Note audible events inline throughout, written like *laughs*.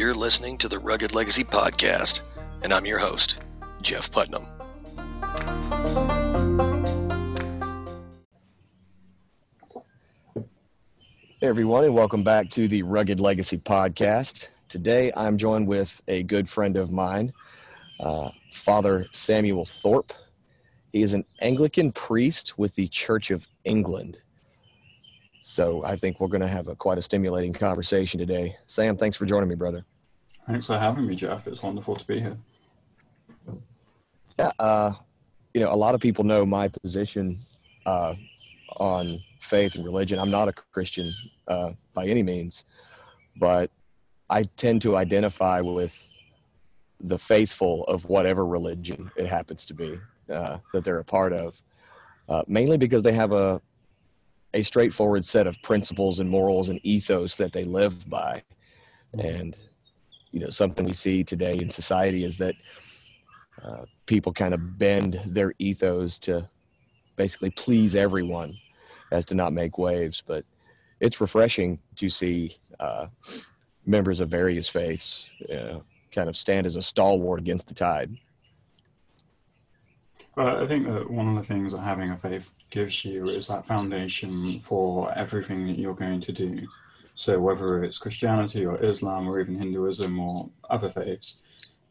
You're listening to the Rugged Legacy Podcast, and I'm your host, Jeff Putnam. Hey everyone, and welcome back to the Rugged Legacy Podcast. Today I'm joined with a good friend of mine, uh, Father Samuel Thorp. He is an Anglican priest with the Church of England. So I think we're going to have a quite a stimulating conversation today. Sam, thanks for joining me, brother. Thanks for having me, Jeff. It's wonderful to be here. Yeah, uh, you know, a lot of people know my position uh, on faith and religion. I'm not a Christian uh, by any means, but I tend to identify with the faithful of whatever religion it happens to be uh, that they're a part of, uh, mainly because they have a a straightforward set of principles and morals and ethos that they live by, and you know something we see today in society is that uh, people kind of bend their ethos to basically please everyone as to not make waves. But it's refreshing to see uh, members of various faiths uh, kind of stand as a stalwart against the tide. Well, I think that one of the things that having a faith gives you is that foundation for everything that you're going to do. So whether it's Christianity or Islam or even Hinduism or other faiths,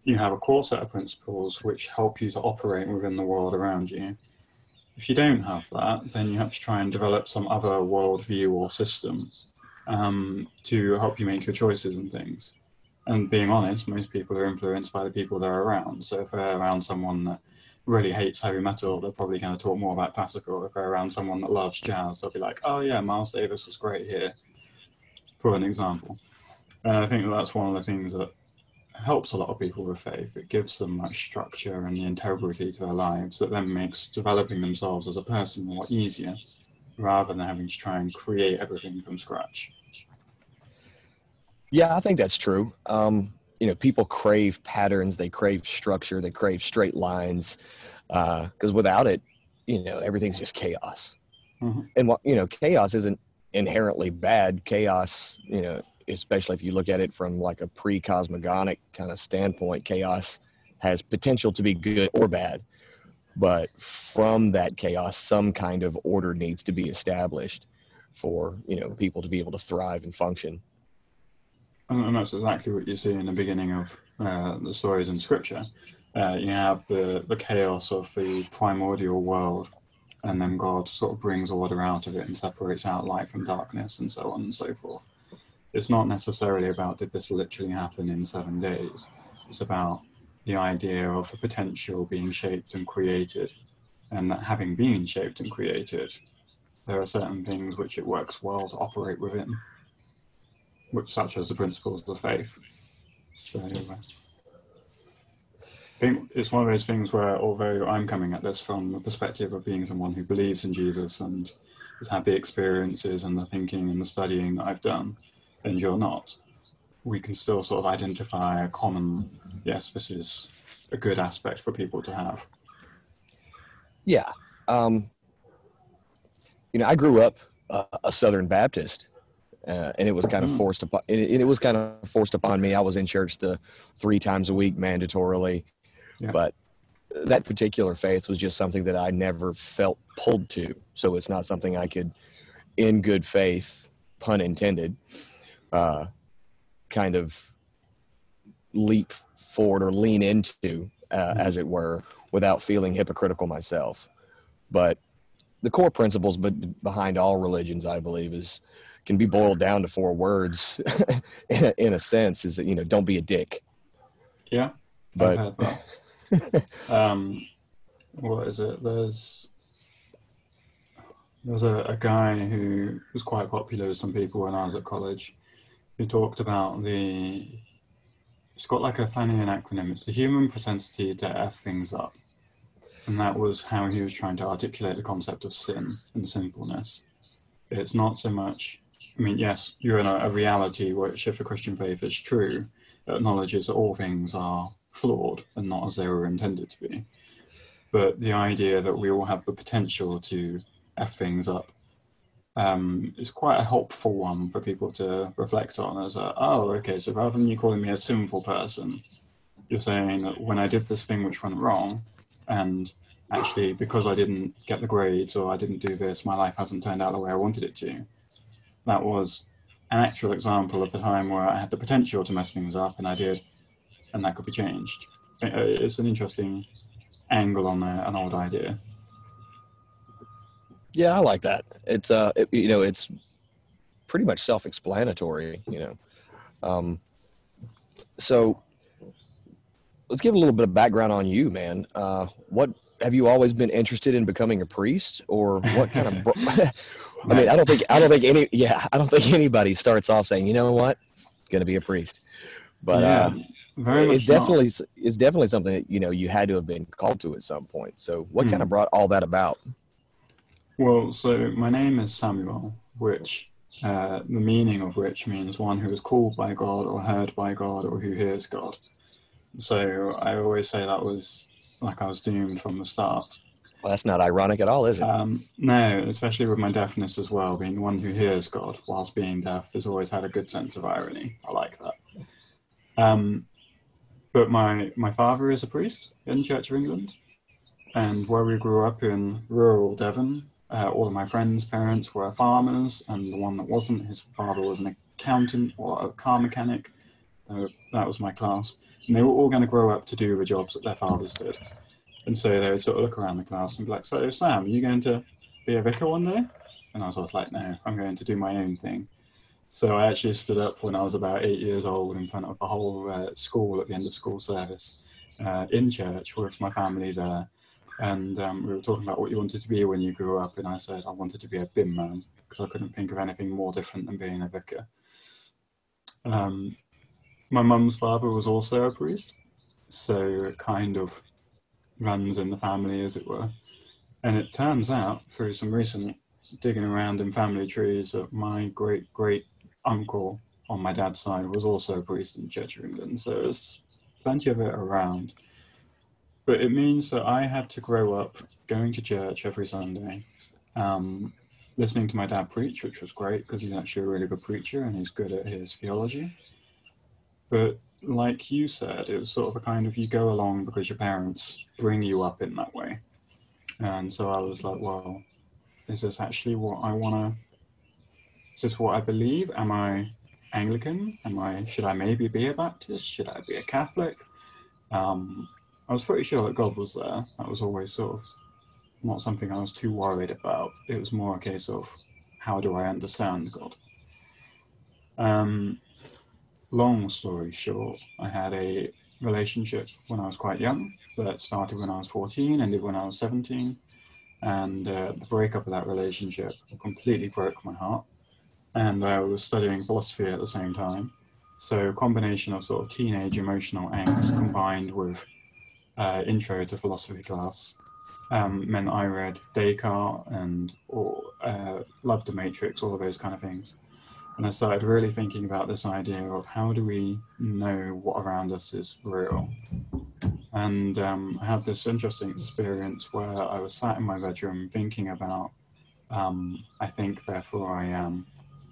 you have a core set of principles which help you to operate within the world around you. If you don't have that, then you have to try and develop some other worldview or system um, to help you make your choices and things. And being honest, most people are influenced by the people they're around. So if they're around someone that really hates heavy metal, they're probably going to talk more about classical. If they're around someone that loves jazz, they'll be like, oh yeah, Miles Davis was great here, for an example. And I think that that's one of the things that helps a lot of people with faith. It gives them that structure and the integrity to their lives that then makes developing themselves as a person a lot easier rather than having to try and create everything from scratch. Yeah, I think that's true. Um, you know, people crave patterns, they crave structure, they crave straight lines, because uh, without it, you know, everything's just chaos. Mm-hmm. And what you know, chaos isn't inherently bad. Chaos, you know, especially if you look at it from like a pre-cosmogonic kind of standpoint, chaos has potential to be good or bad. But from that chaos, some kind of order needs to be established for you know people to be able to thrive and function. And that's exactly what you see in the beginning of uh, the stories in Scripture. Uh, you have the, the chaos of the primordial world, and then God sort of brings order out of it and separates out light from darkness, and so on and so forth it's not necessarily about did this literally happen in seven days. It's about the idea of the potential being shaped and created, and that having been shaped and created, there are certain things which it works well to operate within, which such as the principles of faith. So. Uh, think it's one of those things where, although I'm coming at this from the perspective of being someone who believes in Jesus and has had the experiences and the thinking and the studying that I've done, and you're not, we can still sort of identify a common, yes, this is a good aspect for people to have. Yeah. Um, you know, I grew up uh, a Southern Baptist, uh, and it was kind of mm. forced upon. It, it, was kind of forced upon me. I was in church the three times a week mandatorily, yeah. but that particular faith was just something that I never felt pulled to. So it's not something I could, in good faith, pun intended, uh, kind of leap forward or lean into, uh, mm-hmm. as it were, without feeling hypocritical myself. But the core principles but behind all religions, I believe, is can be boiled down to four words *laughs* in, a, in a sense is that, you know, don't be a dick. Yeah. But, *laughs* *laughs* um, what is it? There's, there was a, a guy who was quite popular with some people when I was at college who talked about the it's got like a funny acronym. It's the human propensity to f things up, and that was how he was trying to articulate the concept of sin and sinfulness. It's not so much. I mean, yes, you're in a, a reality which, if a Christian faith is true, acknowledges that all things are flawed and not as they were intended to be. But the idea that we all have the potential to f things up um, is quite a helpful one for people to reflect on as a, oh, okay, so rather than you calling me a sinful person, you're saying that when I did this thing which went wrong, and actually because I didn't get the grades or I didn't do this, my life hasn't turned out the way I wanted it to. That was an actual example of the time where I had the potential to mess things up and I did, and that could be changed. It's an interesting angle on a, an old idea. Yeah, I like that. It's uh, it, you know, it's pretty much self-explanatory. You know, um, so let's give a little bit of background on you, man. Uh, what have you always been interested in becoming a priest, or what kind of? *laughs* I mean, I don't think I don't think any. Yeah, I don't think anybody starts off saying, you know what, going to be a priest. But yeah, uh, very it's definitely not. it's definitely something that you know you had to have been called to at some point. So, what mm. kind of hmm. brought all that about? Well, so my name is Samuel, which uh, the meaning of which means one who is called by God or heard by God or who hears God. So I always say that was like I was doomed from the start. Well, that's not ironic at all, is it? Um, no, especially with my deafness as well. Being the one who hears God whilst being deaf has always had a good sense of irony. I like that. Um, but my my father is a priest in Church of England, and where we grew up in rural Devon, uh, all of my friends' parents were farmers, and the one that wasn't, his father was an accountant or a car mechanic. Uh, that was my class. And they were all going to grow up to do the jobs that their fathers did. And so they would sort of look around the class and be like, So, Sam, are you going to be a vicar one day? And I was always like, No, I'm going to do my own thing. So I actually stood up when I was about eight years old in front of a whole uh, school at the end of school service uh, in church with my family there and um, we were talking about what you wanted to be when you grew up, and I said I wanted to be a bin man because I couldn't think of anything more different than being a vicar. Um, my mum's father was also a priest, so it kind of runs in the family, as it were. And it turns out, through some recent digging around in family trees, that my great great uncle on my dad's side was also a priest in the Church of England. So there's plenty of it around. But it means that I had to grow up going to church every Sunday, um, listening to my dad preach, which was great because he's actually a really good preacher and he's good at his theology. But like you said, it was sort of a kind of you go along because your parents bring you up in that way. And so I was like, well, is this actually what I want to? Is this what I believe? Am I Anglican? Am I? Should I maybe be a Baptist? Should I be a Catholic? Um, I was pretty sure that God was there. That was always sort of not something I was too worried about. It was more a case of how do I understand God? Um, long story short, I had a relationship when I was quite young that started when I was 14, ended when I was 17. And uh, the breakup of that relationship completely broke my heart. And I was studying philosophy at the same time. So, a combination of sort of teenage emotional angst combined with uh, intro to philosophy class um, meant I read Descartes and or, uh, loved the Matrix, all of those kind of things. And I started really thinking about this idea of how do we know what around us is real. And um, I had this interesting experience where I was sat in my bedroom thinking about um, I think, therefore I am,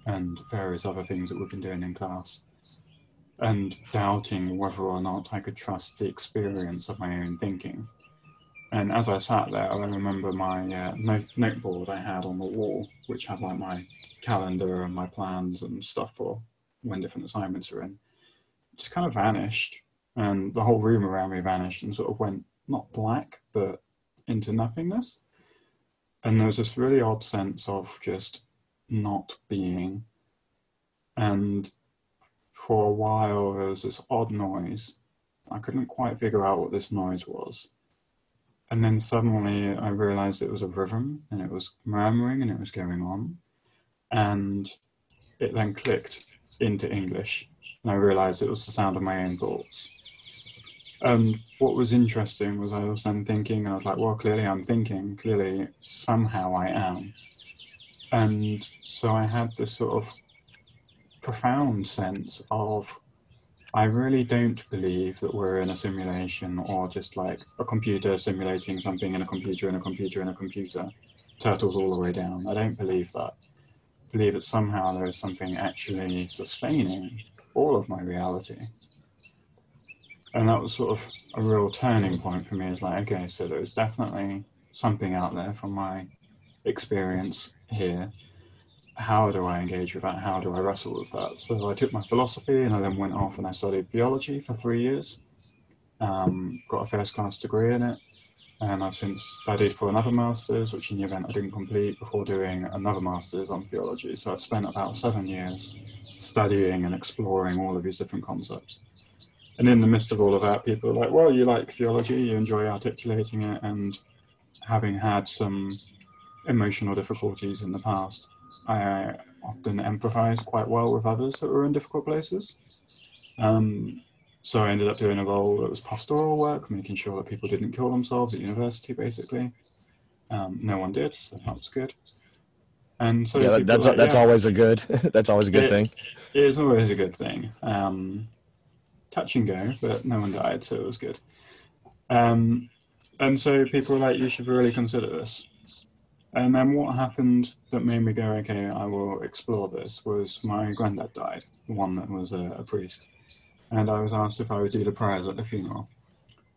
and various other things that we've been doing in class and doubting whether or not I could trust the experience of my own thinking. And as I sat there, I remember my uh, note, noteboard I had on the wall, which had like my calendar and my plans and stuff for when different assignments are in, just kind of vanished. And the whole room around me vanished and sort of went not black, but into nothingness. And there was this really odd sense of just not being. And for a while there was this odd noise. I couldn't quite figure out what this noise was. And then suddenly I realized it was a rhythm and it was murmuring and it was going on. And it then clicked into English. And I realized it was the sound of my own thoughts. And what was interesting was I was then thinking, and I was like, well, clearly I'm thinking, clearly somehow I am. And so I had this sort of profound sense of I really don't believe that we're in a simulation or just like a computer simulating something in a computer and a computer and a computer, turtles all the way down. I don't believe that. believe that somehow there is something actually sustaining all of my reality. And that was sort of a real turning point for me. It's like, okay, so there's definitely something out there from my experience here. How do I engage with that? How do I wrestle with that? So I took my philosophy and I then went off and I studied theology for three years. Um, got a first class degree in it and I've since studied for another master's, which in the event I didn't complete before doing another master's on theology. So I've spent about seven years studying and exploring all of these different concepts. And in the midst of all of that, people are like, well, you like theology, you enjoy articulating it, and having had some emotional difficulties in the past, I often empathize quite well with others that were in difficult places. Um, so I ended up doing a role that was pastoral work, making sure that people didn't kill themselves at university, basically. Um, no one did, so that was good. And so yeah, that's like, that's yeah, always a good *laughs* that's always a good it, thing. It is always a good thing. Um, touch and go, but no one died, so it was good. Um, and so people were like, "You should really consider this." And then what happened that made me go, "Okay, I will explore this." Was my granddad died, the one that was a, a priest and I was asked if I would do the prayers at the funeral.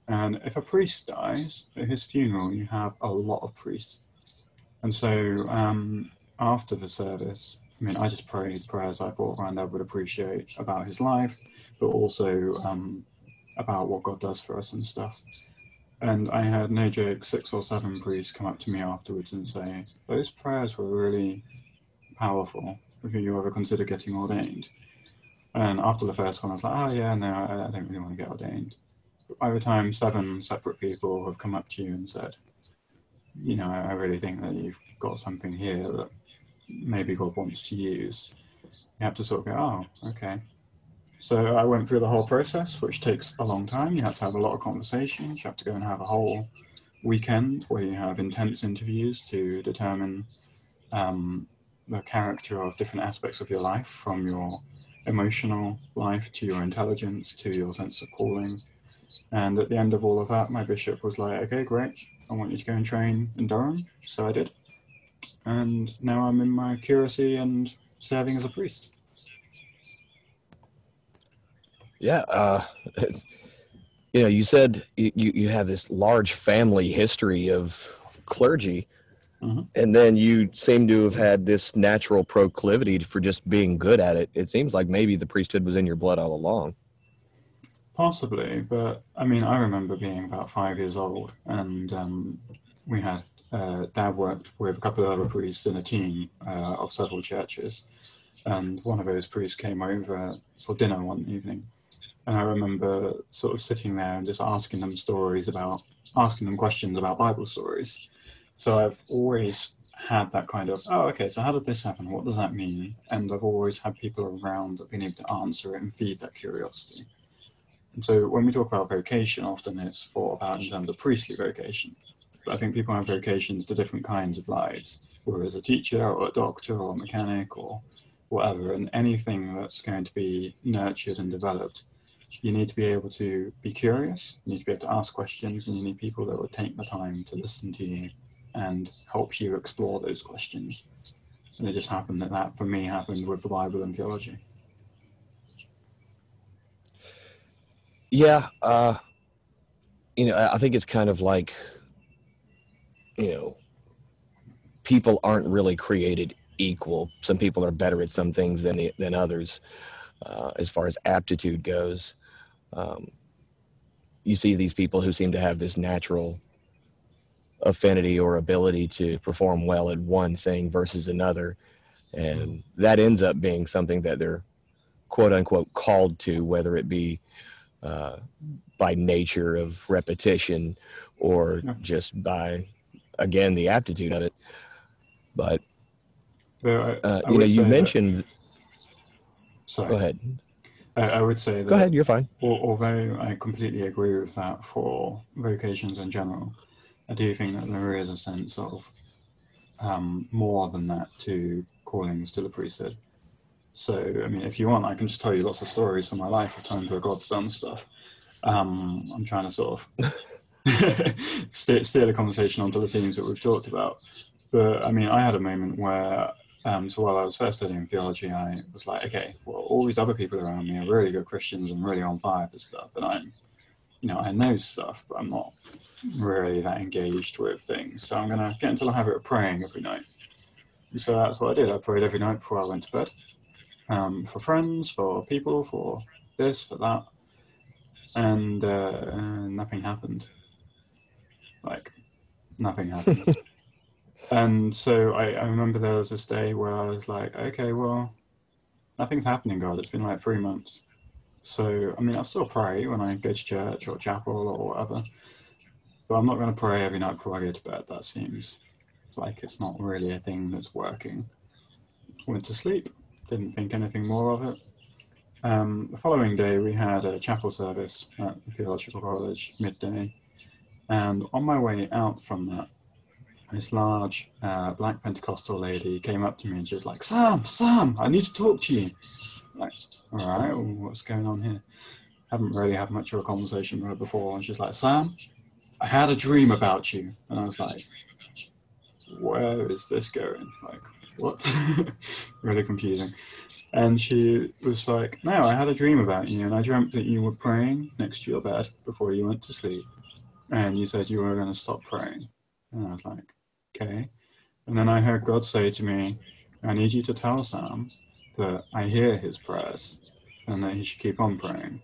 And if a priest dies at his funeral, you have a lot of priests. And so um, after the service, I mean, I just prayed prayers I thought Granddad would appreciate about his life, but also um, about what God does for us and stuff. And I had no joke, six or seven priests come up to me afterwards and say, Those prayers were really powerful. Have you ever consider getting ordained? And after the first one, I was like, oh, yeah, no, I, don't really want to get ordained. But by the time seven separate people have come up to you and said, you know, I really think that you've got something here that maybe God wants to use, you have to sort of go, oh, okay. So I went through the whole process, which takes a long time. You have to have a lot of conversations. You have to go and have a whole weekend where you have intense interviews to determine um, the character of different aspects of your life from your emotional life to your intelligence to your sense of calling. And at the end of all of that, my bishop was like, okay, great. I want you to go and train in Durham. So I did. And now I'm in my curacy and serving as a priest. Yeah. Uh, you know, you said you, you have this large family history of clergy. Mm-hmm. And then you seem to have had this natural proclivity for just being good at it. It seems like maybe the priesthood was in your blood all along. Possibly, but I mean, I remember being about five years old, and um, we had uh, Dad worked with a couple of other priests in a team uh, of several churches, and one of those priests came over for dinner one evening, and I remember sort of sitting there and just asking them stories about, asking them questions about Bible stories, so I've always had that kind of, oh, okay, so how did this happen? What does that mean? And I've always had people around that been able to answer it and feed that curiosity. And so when we talk about vocation, often it's thought about in terms of priestly vocation. But I think people have vocations to different kinds of lives, whether it's a teacher or a doctor or a mechanic or whatever. And anything that's going to be nurtured and developed, you need to be able to be curious, you need to be able to ask questions, and you need people that will take the time to listen to you and help you explore those questions. And it just happened that that, for me, happened with the Bible and theology. Yeah, uh, you know, I think it's kind of like, you know, people aren't really created equal. Some people are better at some things than than others, uh, as far as aptitude goes. Um, you see these people who seem to have this natural affinity or ability to perform well at one thing versus another. And that ends up being something that they're quote unquote called to, whether it be uh, by nature of repetition or just by, again, the aptitude of it. But, uh, you know, you mentioned. That, sorry. Go ahead. I, I would say that. Go ahead, you're fine. Although I completely agree with that for vocations in general, I do think that there is a sense of um, more than that to callings to the priesthood. So, I mean, if you want, I can just tell you lots of stories from my life of times where God's done stuff. Um, I'm trying to sort of *laughs* steer, steer the conversation onto the themes that we've talked about. But I mean, I had a moment where Um, so while I was first studying theology, I was like, okay, well, all these other people around me are really good Christians and really on fire for stuff, and I'm, you know, I know stuff, but I'm not really that engaged with things. So I'm gonna get into the habit of praying every night. And so that's what I did. I prayed every night before I went to bed, um, for friends, for people, for this, for that, and, uh, nothing happened. Like, nothing happened. And so I, I remember there was this day where I was like, okay, well, nothing's happening, God. It's been like three months. So, I mean, I still pray when I go to church or chapel or whatever, but I'm not going to pray every night before I go to bed. That seems like it's not really a thing that's working. Went to sleep, didn't think anything more of it. Um, the following day, we had a chapel service at the Theological College midday, and on my way out from that, this large uh, black Pentecostal lady came up to me and she was like, Sam, Sam, I need to talk to you. Like, all right, what's going on here? Haven't really had much of a conversation with her before. And she's like, Sam, I had a dream about you. And I was like, where is this going? Like, what? *laughs* really confusing. And she was like, no, I had a dream about you. And I dreamt that you were praying next to your bed before you went to sleep. And you said you were going to stop praying. And I was like, okay. And then I heard God say to me, I need you to tell Sam that I hear his prayers and that he should keep on praying.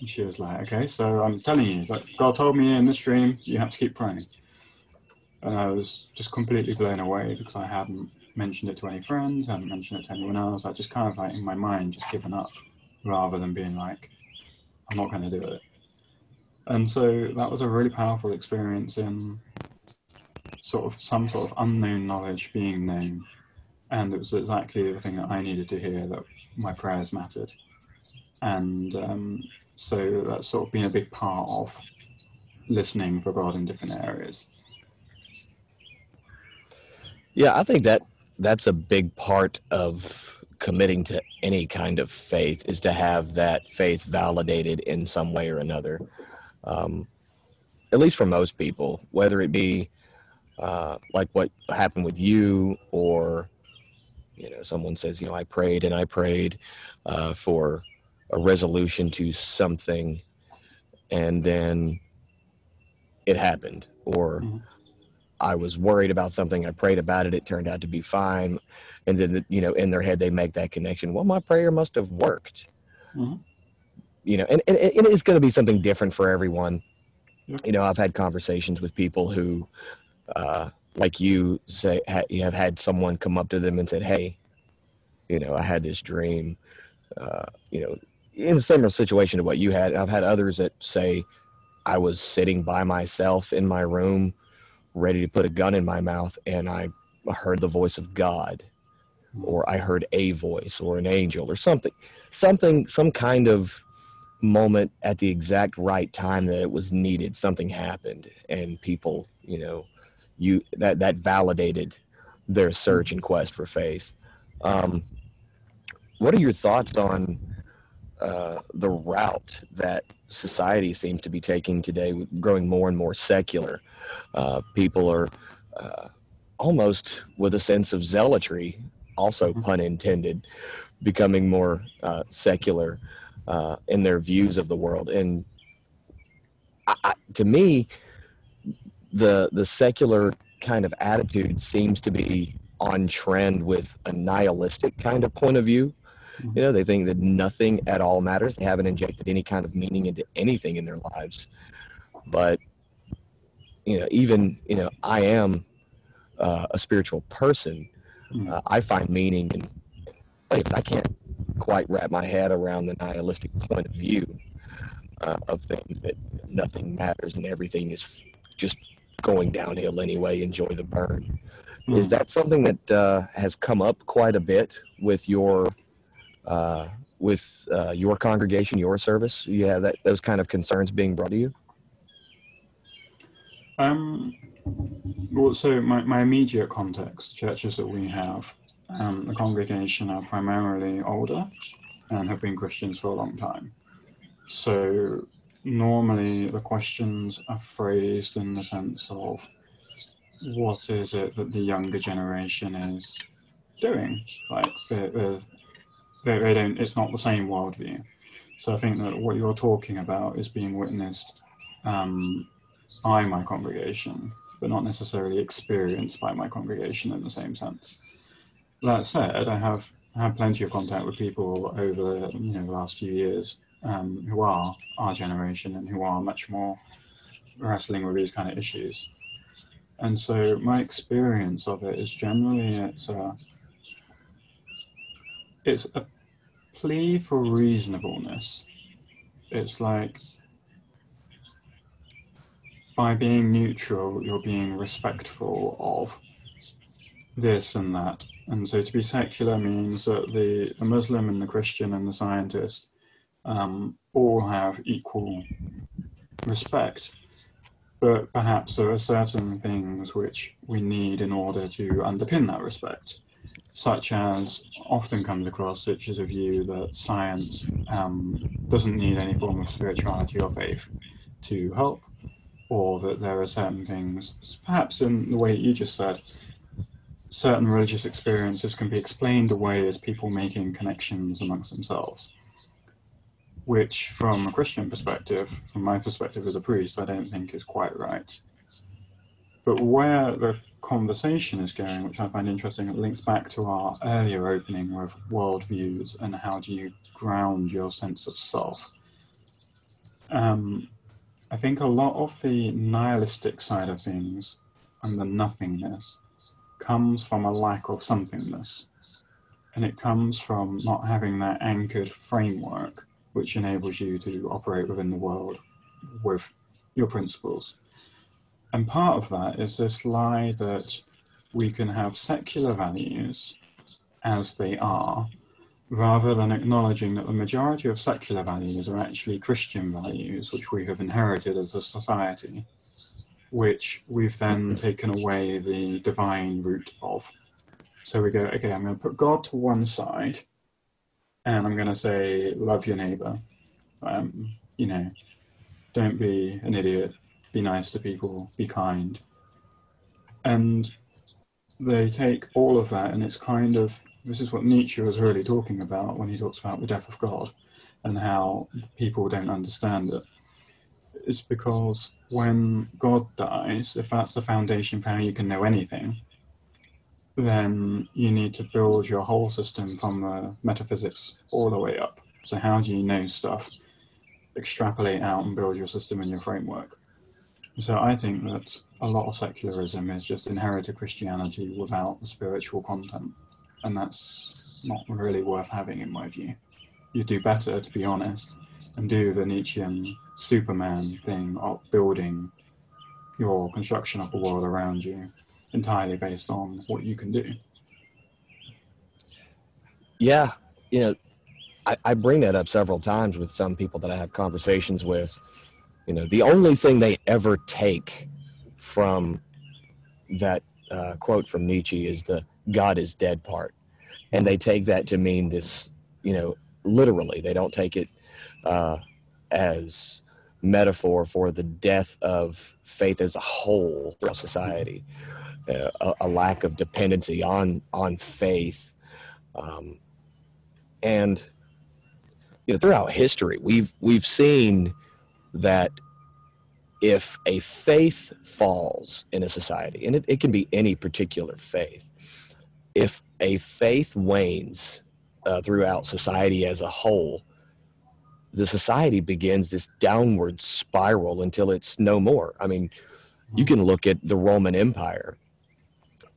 And she was like, okay, so I'm telling you that God told me in this dream you have to keep praying. And I was just completely blown away because I hadn't mentioned it to any friends, hadn't mentioned it to anyone else. I just kind of like in my mind just given up rather than being like, I'm not going to do it. And so that was a really powerful experience in sort of some sort of unknown knowledge being known. And it was exactly the thing that I needed to hear that my prayers mattered. And um, so that's sort of been a big part of listening for God in different areas. Yeah, I think that that's a big part of committing to any kind of faith is to have that faith validated in some way or another. Um, at least for most people, whether it be uh, like what happened with you, or you know, someone says, you know, I prayed and I prayed uh, for a resolution to something, and then it happened, or mm-hmm. I was worried about something, I prayed about it, it turned out to be fine, and then you know, in their head they make that connection. Well, my prayer must have worked. Mm-hmm. You know, and, and, and it's going to be something different for everyone. You know, I've had conversations with people who uh, like you say, ha- you have had someone come up to them and said, "Hey, you know, I had this dream." Uh, you know, in a similar situation to what you had. I've had others that say, "I was sitting by myself in my room, ready to put a gun in my mouth, and I heard the voice of God." or I heard a voice or an angel or something, something, some kind of moment at the exact right time that it was needed. Something happened, and people, you know, you that that validated their search and quest for faith. Um, what are your thoughts on uh, the route that society seems to be taking today, growing more and more secular? Uh, people are uh, almost with a sense of zealotry, also mm-hmm. pun intended, becoming more uh, secular uh, in their views of the world. And I, I, to me, the the secular kind of attitude seems to be on trend with a nihilistic kind of point of view. Mm-hmm. You know, they think that nothing at all matters. They haven't injected any kind of meaning into anything in their lives. But you know, even you know, I am uh, a spiritual person. Mm-hmm. Uh, I find meaning in I can't quite wrap my head around the nihilistic point of view uh, of things that nothing matters and everything is just going downhill anyway. Enjoy the burn. Mm. Is that something that uh, has come up quite a bit with your uh, with uh, your congregation, your service? You have that those kind of concerns being brought to you. Um, well, so my, my immediate context, churches that we have, um, the congregation are primarily older and have been Christians for a long time. So normally the questions are phrased in the sense of what is it that the younger generation is doing. Like they, they, don't. It's not the same worldview. So I think that what you're talking about is being witnessed um, by my congregation, but not necessarily experienced by my congregation in the same sense. That said, I have had plenty of contact with people over you know the last few years um, who are our generation and who are much more wrestling with these kind of issues. And so my experience of it is generally it's a it's a plea for reasonableness. It's like by being neutral, you're being respectful of this and that. And so to be secular means that the, the Muslim and the Christian and the scientist um, all have equal respect. But perhaps there are certain things which we need in order to underpin that respect such as often comes across, which is a view that science um, doesn't need any form of spirituality or faith to help, or that there are certain things, perhaps in the way you just said, certain religious experiences can be explained away as people making connections amongst themselves. Which, from a Christian perspective, from my perspective as a priest, I don't think is quite right. But where the conversation is going, which I find interesting. It links back to our earlier opening with worldviews and how do you ground your sense of self. Um, I think a lot of the nihilistic side of things and the nothingness comes from a lack of somethingness. And it comes from not having that anchored framework which enables you to operate within the world with your principles. And part of that is this lie that we can have secular values as they are, rather than acknowledging that the majority of secular values are actually Christian values, which we have inherited as a society, which we've then taken away the divine root of. So we go, okay, I'm going to put God to one side, and I'm going to say, love your neighbor. Um, you know, don't be an idiot, be nice to people, be kind. And they take all of that, and it's kind of this is what Nietzsche was really talking about when he talks about the death of God and how people don't understand it. It's because when God dies, if that's the foundation for how you can know anything, then you need to build your whole system from the metaphysics all the way up. So, how do you know stuff? Extrapolate out and build your system and your framework. So I think that a lot of secularism is just inherited Christianity without the spiritual content, and that's not really worth having in my view. You do better, to be honest, and do the Nietzschean Superman thing of building your construction of the world around you entirely based on what you can do. Yeah, you know, I, I bring that up several times with some people that I have conversations with you know, the only thing they ever take from that uh, quote from Nietzsche is the God is dead part. And they take that to mean this, you know, literally. They don't take it uh, as metaphor for the death of faith as a whole throughout society, a, a, lack of dependency on on faith, um, and you know throughout history we've we've seen that if a faith falls in a society, and it, it can be any particular faith, if a faith wanes uh, throughout society as a whole, the society begins this downward spiral until it's no more. I mean, you can look at the Roman Empire,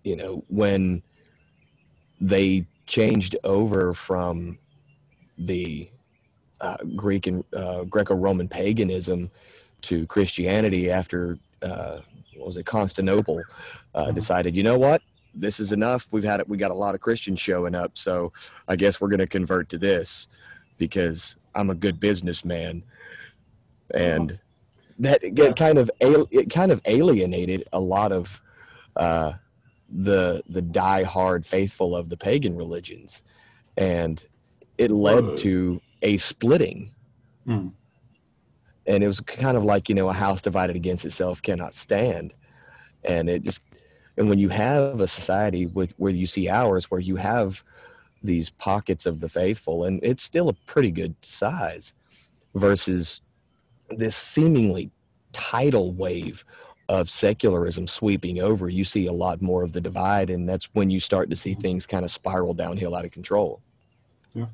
you know, when they changed over from the uh, Greek and uh, Greco-Roman paganism to Christianity after uh, what was it Constantinople uh, mm-hmm. decided you know what? This is enough. We've had it we got a lot of Christians showing up so I guess we're going to convert to this because I'm a good businessman. And that it kind of it kind of alienated a lot of uh, the the die hard faithful of the pagan religions and it led to a splitting. Mm. And it was kind of like, you know, a house divided against itself cannot stand. And it just, And when you have a society with where you see ours, where you have these pockets of the faithful, and it's still a pretty good size, versus this seemingly tidal wave of secularism sweeping over, you see a lot more of the divide, and that's when you start to see things kind of spiral downhill out of control. Yeah.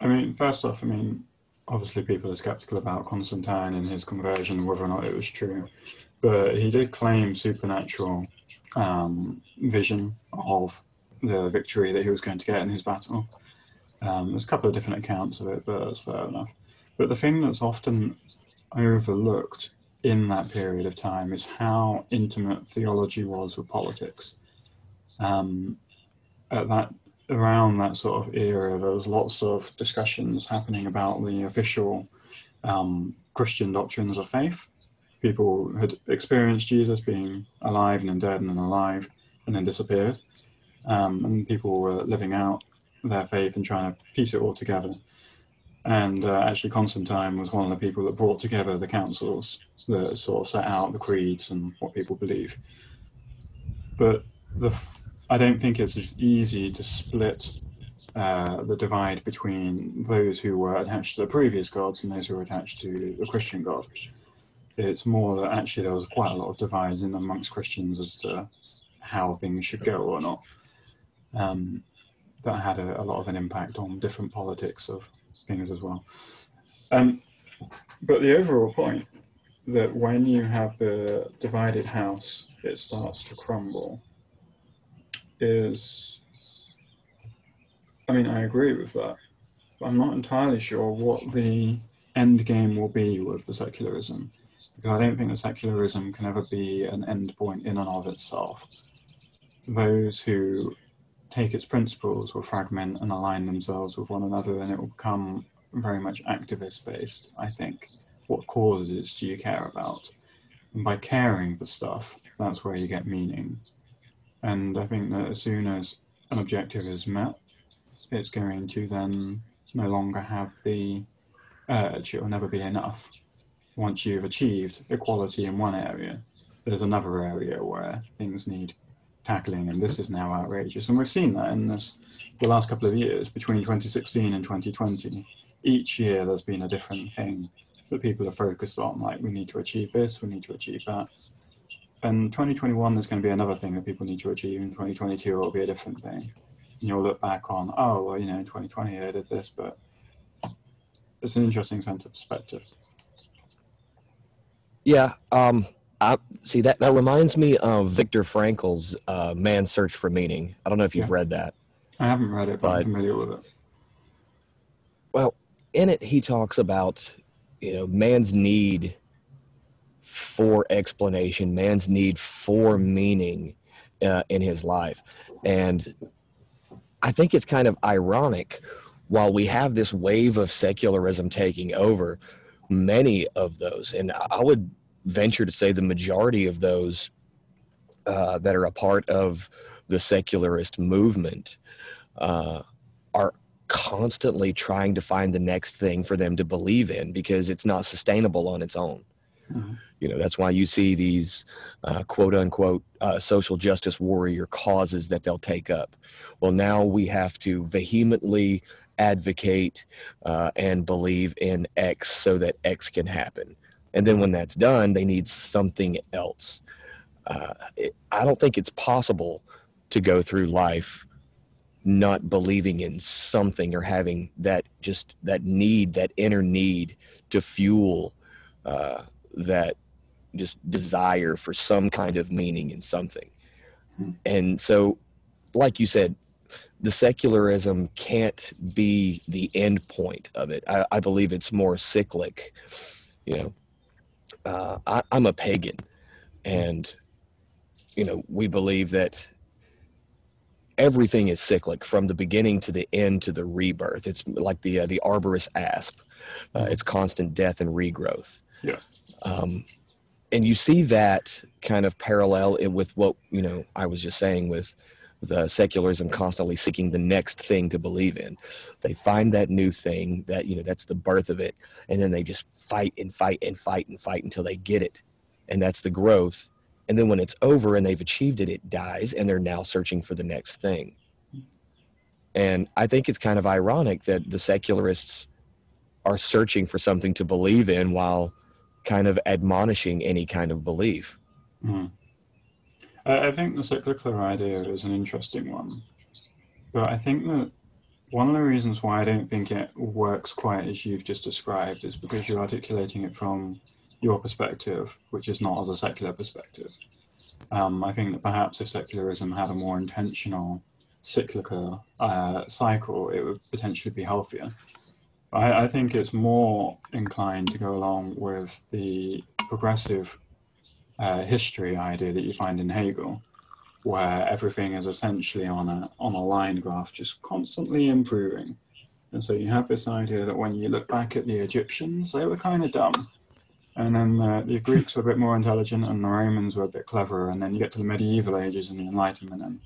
I mean, first off, I mean, obviously people are skeptical about Constantine and his conversion, whether or not it was true, but he did claim supernatural um, vision of the victory that he was going to get in his battle. Um, there's a couple of different accounts of it, but that's fair enough. But the thing that's often overlooked in that period of time is how intimate theology was with politics. Um, at that around that sort of era, there was lots of discussions happening about the official um, Christian doctrines of faith. People had experienced Jesus being alive and then dead and then alive and then disappeared, um, and people were living out their faith and trying to piece it all together. And uh, actually, Constantine was one of the people that brought together the councils that sort of set out the creeds and what people believe. But the, I don't think it's as easy to split uh, the divide between those who were attached to the previous gods and those who were attached to the Christian God. It's more that actually there was quite a lot of divides in amongst Christians as to how things should go or not. Um, that had a, a, lot of an impact on different politics of things as well. Um, but the overall point that when you have the divided house, it starts to crumble is, I mean, I agree with that. I'm not entirely sure what the end game will be with the secularism, because I don't think the secularism can ever be an end point in and of itself. Those who take its principles will fragment and align themselves with one another, and it will become very much activist based, I think. What causes do you care about? And by caring for stuff, that's where you get meaning. And I think that as soon as an objective is met, it's going to then no longer have the urge, it will never be enough. Once you've achieved equality in one area, there's another area where things need tackling, and this is now outrageous. And we've seen that in this the last couple of years between 2016 and 2020. Each year, there's been a different thing that people are focused on. Like we need to achieve this, we need to achieve that. And 2021, there's going to be another thing that people need to achieve. In 2022, it'll be a different thing. And you'll look back on, oh, well, you know, in 2020, I did this, but it's an interesting sense of perspective. Yeah. Um, I, see that that reminds me of Viktor Frankl's uh, "Man's Search for Meaning." I don't know if you've yeah. read that. I haven't read it, but, but I'm familiar with it. Well, in it, he talks about you know man's need for explanation, man's need for meaning uh, in his life, and I think it's kind of ironic. While we have this wave of secularism taking over, many of those, and I would venture to say the majority of those uh, that are a part of the secularist movement uh, are constantly trying to find the next thing for them to believe in because it's not sustainable on its own. Mm-hmm. You know, that's why you see these uh, quote unquote uh, social justice warrior causes that they'll take up. Well, now we have to vehemently advocate uh, and believe in X so that X can happen. And then when that's done, they need something else. Uh, it, I don't think it's possible to go through life not believing in something or having that just that need, that inner need to fuel uh, that just desire for some kind of meaning in something. Hmm. And so, like you said, the secularism can't be the end point of it. I, I believe it's more cyclic. You know, uh, I, I'm a pagan, and you know we believe that everything is cyclic from the beginning to the end to the rebirth. It's like the uh, the ouroboros asp. Uh, it's constant death and regrowth. Yeah. Um, and you see that kind of parallel with what you know I was just saying with the secularism constantly seeking the next thing to believe in. They find that new thing that, you know, that's the birth of it. And then they just fight and fight and fight and fight until they get it. And that's the growth. and then when it's over and they've achieved it it dies and they're now searching for the next thing and i think it's kind of ironic that the secularists are searching for something to believe in while kind of admonishing any kind of belief Mm. I, I think the cyclical idea is an interesting one, but I think that one of the reasons why I don't think it works quite as you've just described is because you're articulating it from your perspective, which is not as a secular perspective. Um, I think that perhaps if secularism had a more intentional cyclical uh, cycle, it would potentially be healthier. I, I think it's more inclined to go along with the progressive uh, history idea that you find in Hegel, where everything is essentially on a on a line graph, just constantly improving. And so you have this idea that when you look back at the Egyptians, they were kind of dumb. And then uh, the Greeks were a bit more intelligent, and the Romans were a bit cleverer. And then you get to the medieval ages and the Enlightenment, and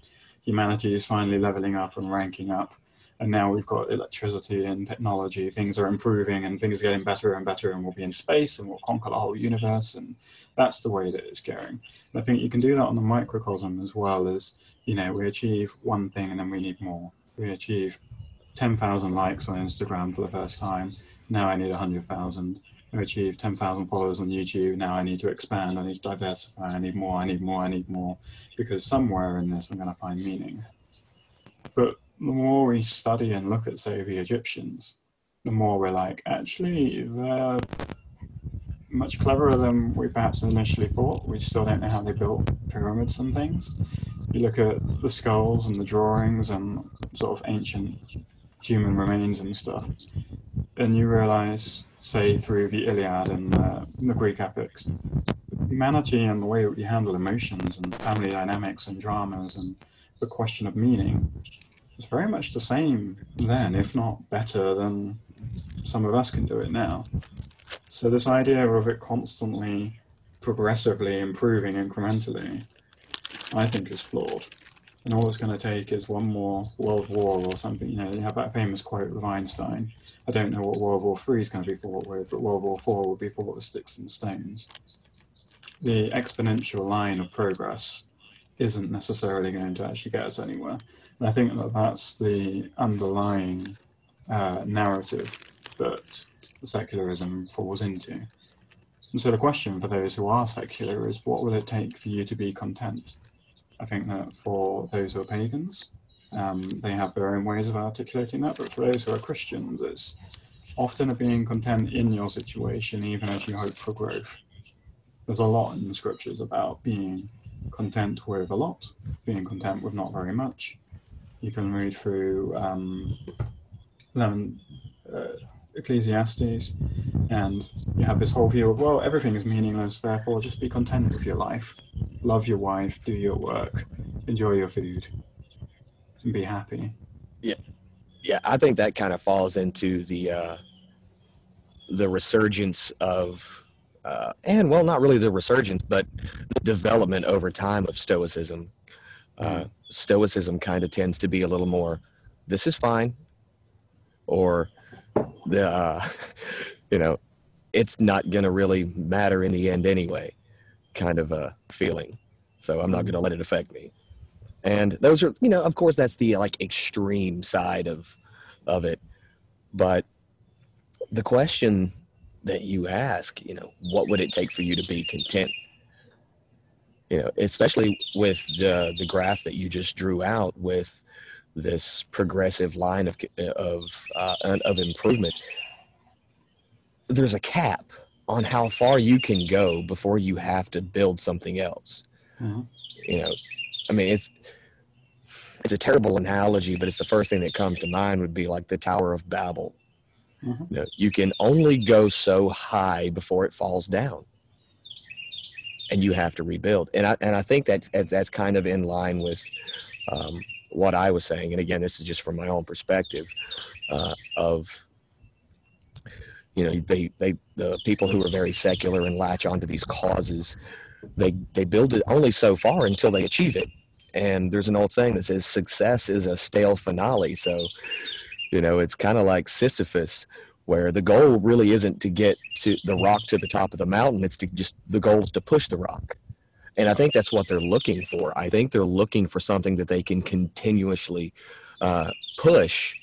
humanity is finally leveling up and ranking up and now we've got electricity and technology things are improving and things are getting better and better and we'll be in space and we'll conquer the whole universe and that's the way that it's going and i think you can do that on the microcosm as well as you know we achieve one thing and then we need more we achieve 10,000 likes on instagram for the first time now i need 100,000 I achieve 10,000 followers on YouTube. Now I need to expand. I need to diversify. I need more. I need more. I need more. Because somewhere in this, I'm going to find meaning. But the more we study and look at, say, the Egyptians, the more we're like, actually, they're much cleverer than we perhaps initially thought. We still don't know how they built pyramids and things. You look at the skulls and the drawings and sort of ancient human remains and stuff, and you realize, say, through the Iliad and uh, the Greek epics, humanity and the way that we handle emotions and family dynamics and dramas and the question of meaning it's very much the same then, if not better than some of us can do it now. So this idea of it constantly, progressively improving incrementally, I think is flawed. And all it's going to take is one more world war or something. You know, you have that famous quote of Einstein. I don't know what World War III is going to be fought with, but World War IV will be fought with sticks and stones. The exponential line of progress isn't necessarily going to actually get us anywhere. And I think that that's the underlying uh, narrative that secularism falls into. And so the question for those who are secular is what will it take for you to be content? I think that for those who are pagans, um, they have their own ways of articulating that, but for those who are Christians, it's often a being content in your situation, even as you hope for growth. There's a lot in the scriptures about being content with a lot, being content with not very much, you can read through um, um, uh, Ecclesiastes, and you have this whole view of well, everything is meaningless. Therefore, just be content with your life, love your wife, do your work, enjoy your food, and be happy. Yeah, yeah. I think that kind of falls into the uh, the resurgence of, uh, and well, not really the resurgence, but the development over time of Stoicism. Uh, mm-hmm. stoicism kind of tends to be a little more this is fine or the uh, *laughs* you know it's not going to really matter in the end anyway kind of a feeling. So i'm not going to let it affect me. And those are you know of course that's the like extreme side of of it. But the question that you ask you know what would it take for you to be content you know, especially with the the graph that you just drew out with this progressive line of of uh, of improvement. There's a cap on how far you can go before you have to build something else. Mm-hmm. You know, I mean, it's it's a terrible analogy, but it's the first thing that comes to mind would be like the Tower of Babel. Mm-hmm. You know, you can only go so high before it falls down and you have to rebuild. And I and I think that that's kind of in line with um, what I was saying. And again, this is just from my own perspective uh, of you know they they the people who are very secular and latch onto these causes they they build it only so far until they achieve it and there's an old saying that says success is a stale finale so you know it's kind of like sisyphus where the goal really isn't to get to the rock to the top of the mountain it's to just the goal is to push the rock And I think that's what they're looking for. I think they're looking for something that they can continuously uh, push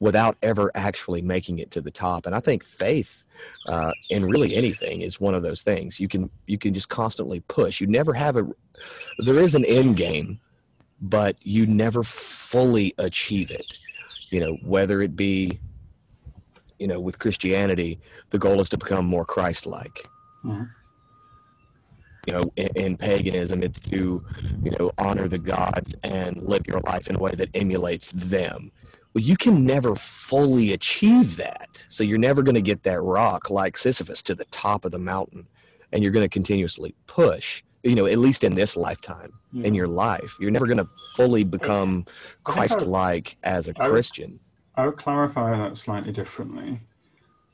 without ever actually making it to the top. And I think faith uh, in really anything is one of those things. You can you can just constantly push. You never have a there is an end game, but you never fully achieve it. You know, whether it be you know with Christianity, the goal is to become more Christ-like. Mm-hmm you know, in, in, paganism, it's to, you know, honor the gods and live your life in a way that emulates them. Well, you can never fully achieve that. So you're never going to get that rock like Sisyphus to the top of the mountain. And you're going to continuously push, you know, at least in this lifetime, yeah. in your life. You're never going to fully become Christ like as a I would, Christian. I would clarify that slightly differently.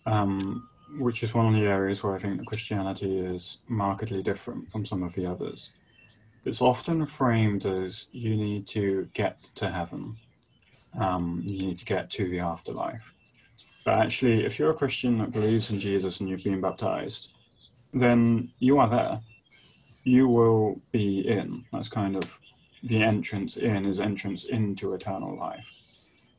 Um, which is one of the areas where I think that Christianity is markedly different from some of the others. It's often framed as you need to get to heaven, um, you need to get to the afterlife. But actually, if you're a Christian that believes in Jesus and you've been baptized, then you are there. You will be in. That's kind of the entrance in is entrance into eternal life.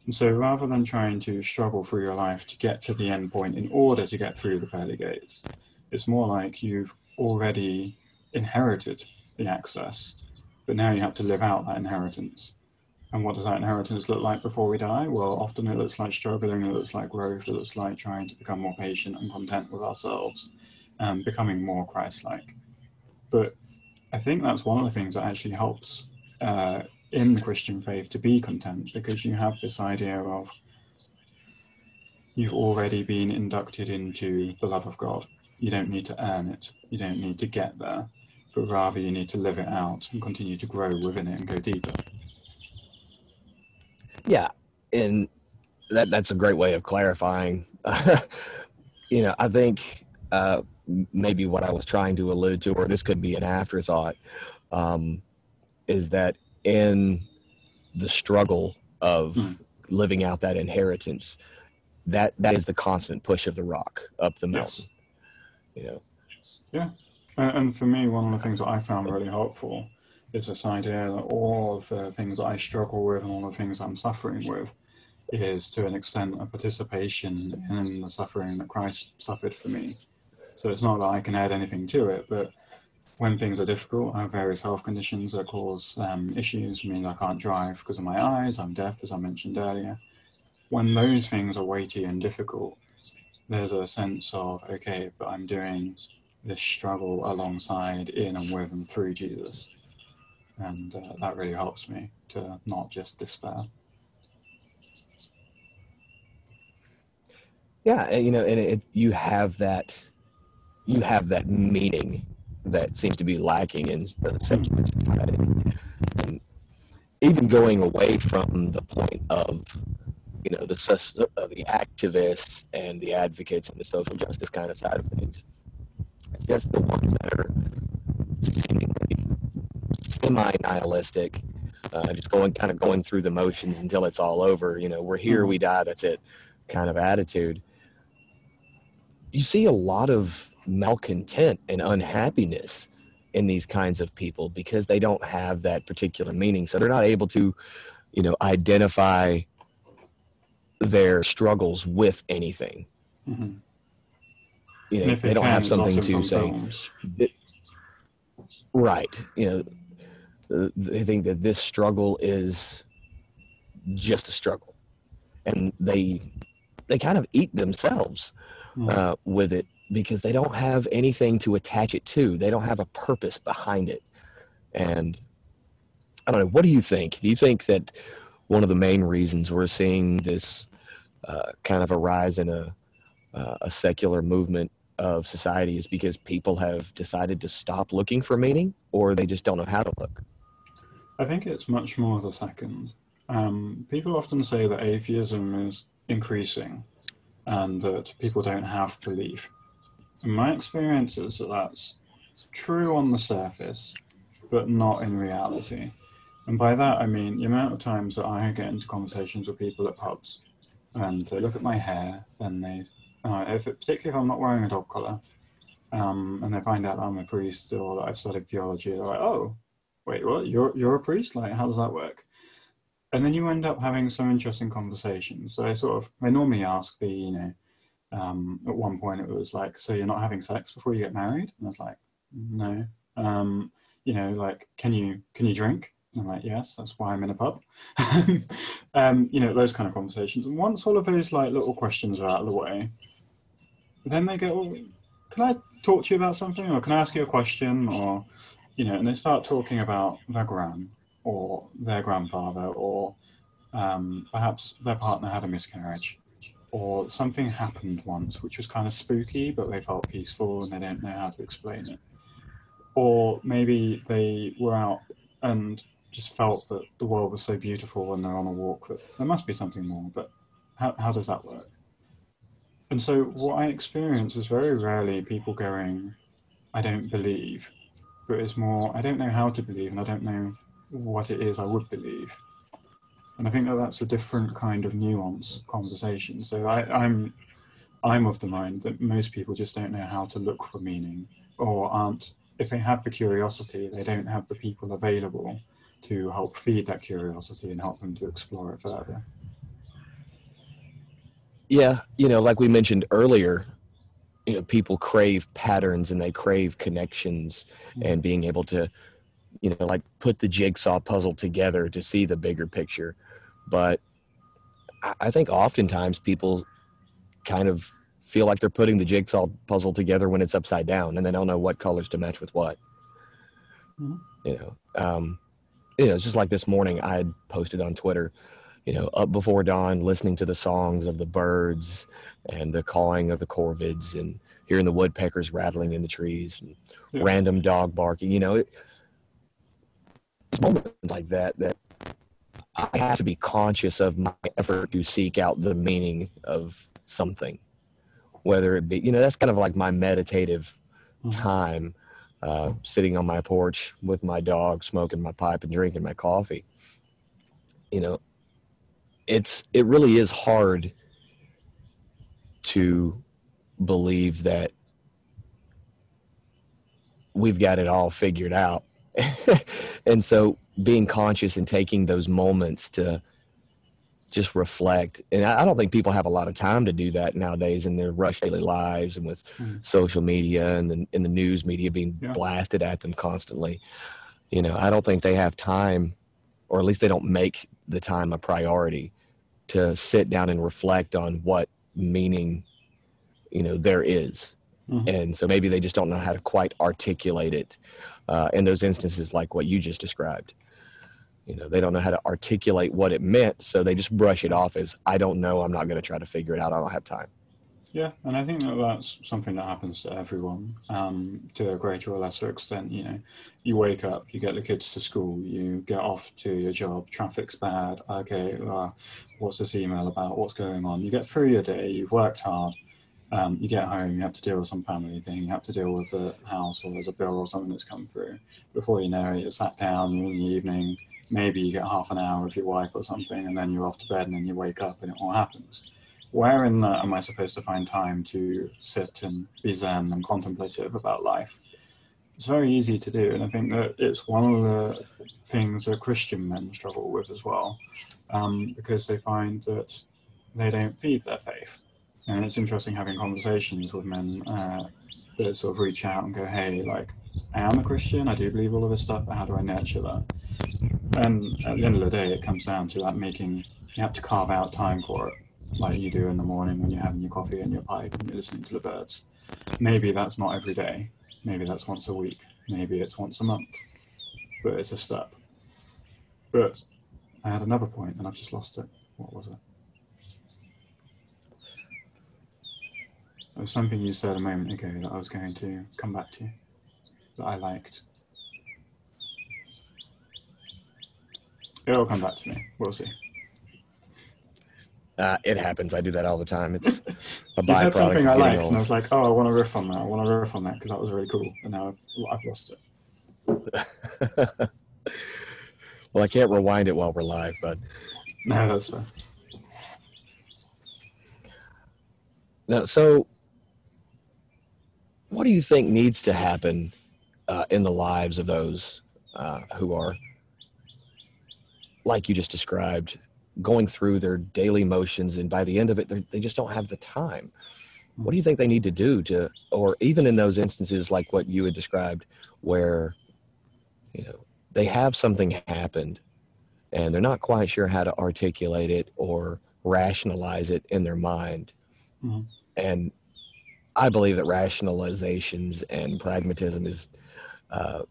And so rather than trying to struggle through your life to get to the end point in order to get through the pearly gates, it's more like you've already inherited the access, but now you have to live out that inheritance. And what does that inheritance look like before we die? Well, often it looks like struggling, it looks like growth, it looks like trying to become more patient and content with ourselves and becoming more Christ like. But I think that's one of the things that actually helps uh, in the Christian faith to be content because you have this idea of you've already been inducted into the love of God. You don't need to earn it, you don't need to get there, but rather you need to live it out and continue to grow within it and go deeper. Yeah, and that that's a great way of clarifying. *laughs* you know, I think uh, maybe what I was trying to allude to, or this could be an afterthought, um, is that in the struggle of mm. living out that inheritance that that is the constant push of the rock up the mountain yes. you know yeah and for me one of the things that i found really helpful is this idea that all of the things that i struggle with and all the things i'm suffering with is to an extent a participation in the suffering that christ suffered for me so it's not that i can add anything to it but when things are difficult, I have various health conditions that cause um, issues. I mean, I can't drive because of my eyes. I'm deaf, as I mentioned earlier. When those things are weighty and difficult, there's a sense of okay, but I'm doing this struggle alongside, in and with, and through Jesus, and uh, that really helps me to not just despair. Yeah, you know, and it, you have that, you have that meaning that seems to be lacking in the secular society. And even going away from the point of you know the uh, the activists and the advocates and the social justice kind of side of things, just the ones that are seemingly semi-nihilistic, uh, just going kind of going through the motions until it's all over. You know, we're here, we die, that's it, kind of attitude. You see a lot of malcontent and unhappiness in these kinds of people because they don't have that particular meaning. So they're not able to, you know, identify their struggles with anything. Mm-hmm. You know, they don't have something to say. right. You know, they think that this struggle is just a struggle, and they they kind of eat themselves mm-hmm. uh, with it because they don't have anything to attach it to. They don't have a purpose behind it. And I don't know. What do you think? Do you think that one of the main reasons we're seeing this uh, kind of a rise in a, uh, a secular movement of society is because people have decided to stop looking for meaning or they just don't know how to look? I think it's much more the second. Um, people often say that atheism is increasing and that people don't have belief. In my experience is that that's true on the surface, but not in reality. And by that I mean the amount of times that I get into conversations with people at pubs, and they look at my hair, and they, uh, if it, particularly if I'm not wearing a dog collar, um, and they find out I'm a priest or that I've studied theology, they're like, "Oh, wait, what? You're you're a priest? Like, how does that work?" And then you end up having some interesting conversations. So I sort of, they normally ask the, you know, um, at one point it was like, "So you're not having sex before you get married?" And I was like, "No." Um, you know, like, can you can you drink? I'm like, yes, that's why I'm in a pub. *laughs* um, you know, those kind of conversations. And once all of those like little questions are out of the way, then they go, well, can I talk to you about something? Or can I ask you a question? Or, you know, and they start talking about their gran or their grandfather or um, perhaps their partner had a miscarriage or something happened once which was kind of spooky, but they felt peaceful and they don't know how to explain it. Or maybe they were out and just felt that the world was so beautiful when they're on a walk that there must be something more, but how, how does that work? And so what I experience is very rarely people going, I don't believe, but it's more, I don't know how to believe and I don't know what it is I would believe. And I think that that's a different kind of nuance conversation. So I, I'm, I'm of the mind that most people just don't know how to look for meaning or aren't, if they have the curiosity, they don't have the people available to help feed that curiosity and help them to explore it further. Yeah, you know, like we mentioned earlier, you know, people crave patterns and they crave connections mm-hmm. and being able to, you know, like put the jigsaw puzzle together to see the bigger picture. But I think oftentimes people kind of feel like they're putting the jigsaw puzzle together when it's upside down and they don't know what colors to match with what. Mm-hmm. You know, um, you know, it's just like this morning I had posted on Twitter, you know, up before dawn, listening to the songs of the birds and the cawing of the corvids and hearing the woodpeckers rattling in the trees and yeah. random dog barking, you know, it, it's moments like that, that I have to be conscious of my effort to seek out the meaning of something, whether it be, you know, that's kind of like my meditative mm-hmm. time uh, sitting on my porch with my dog, smoking my pipe and drinking my coffee. You know, it's it really is hard to believe that we've got it all figured out. *laughs* and so being conscious and taking those moments to just reflect. And I don't think people have a lot of time to do that nowadays in their rush daily lives and with mm. social media and the, and the news media being yeah. blasted at them constantly. You know, I don't think they have time, or at least they don't make the time a priority to sit down and reflect on what meaning, you know, there is. Mm-hmm. And so maybe they just don't know how to quite articulate it uh, in those instances like what you just described. You know they don't know how to articulate what it meant so they just brush it off as i don't know i'm not going to try to figure it out i don't have time. Yeah and i think that that's something that happens to everyone um, to a greater or lesser extent you know. You wake up you get the kids to school you get off to your job traffic's bad okay uh, what's this email about what's going on? You get through your day you've worked hard um, you get home, you have to deal with some family thing, you have to deal with a house or there's a bill or something that's come through. Before you know it, you're sat down in the evening, maybe you get half an hour with your wife or something, and then you're off to bed, and then you wake up, and it all happens. Where in that am I supposed to find time to sit and be zen and contemplative about life? It's very easy to do, and I think that it's one of the things that Christian men struggle with as well, um, because they find that they don't feed their faith. And it's interesting having conversations with men uh, that sort of reach out and go, "Hey, like, I am a Christian. I do believe all of this stuff, but how do I nurture that?" And at the end of the day, it comes down to that making, you have to carve out time for it, like you do in the morning when you're having your coffee and your pipe and you're listening to the birds. Maybe that's not every day. Maybe that's once a week. Maybe it's once a month. But it's a step. But I had another point and I've just lost it. What was it? It was something you said a moment ago that I was going to come back to that I liked. It'll come back to me. We'll see. Uh, it happens. I do that all the time. It's *laughs* a you said something I liked, and I was like, "Oh, I want to riff on that. I want to riff on that because that was really cool." And now I've, I've lost it. *laughs* well, I can't rewind it while we're live, but no, that's fine. No, so what do you think needs to happen uh, in the lives of those uh, who are, like you just described, going through their daily motions, and by the end of it, they just don't have the time? What do you think they need to do to, or even in those instances like what you had described, where you know they have something happened and they're not quite sure how to articulate it or rationalize it in their mind. Mm-hmm. And I believe that rationalizations and pragmatism is uh,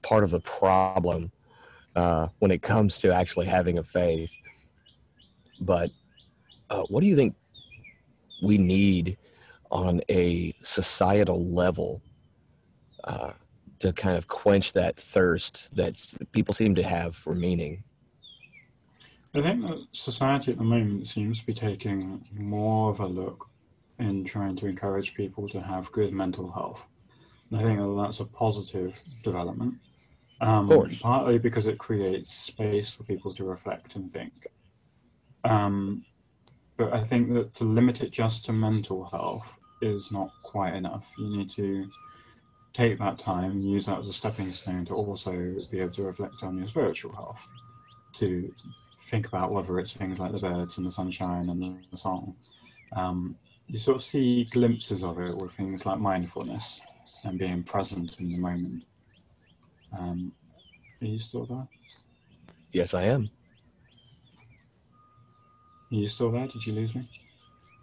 part of the problem uh, when it comes to actually having a faith. But uh, what do you think we need on a societal level uh, to kind of quench that thirst that people seem to have for meaning? I think that society at the moment seems to be taking more of a look in trying to encourage people to have good mental health. I think that's a positive development. Um, partly because it creates space for people to reflect and think. Um, but I think that to limit it just to mental health is not quite enough. You need to take that time, use that as a stepping stone to also be able to reflect on your spiritual health, to think about whether it's things like the birds and the sunshine and the, the song. Um, you sort of see glimpses of it with things like mindfulness and being present in the moment. Um, are you still there? Yes, I am. Are you still there? Did you lose me?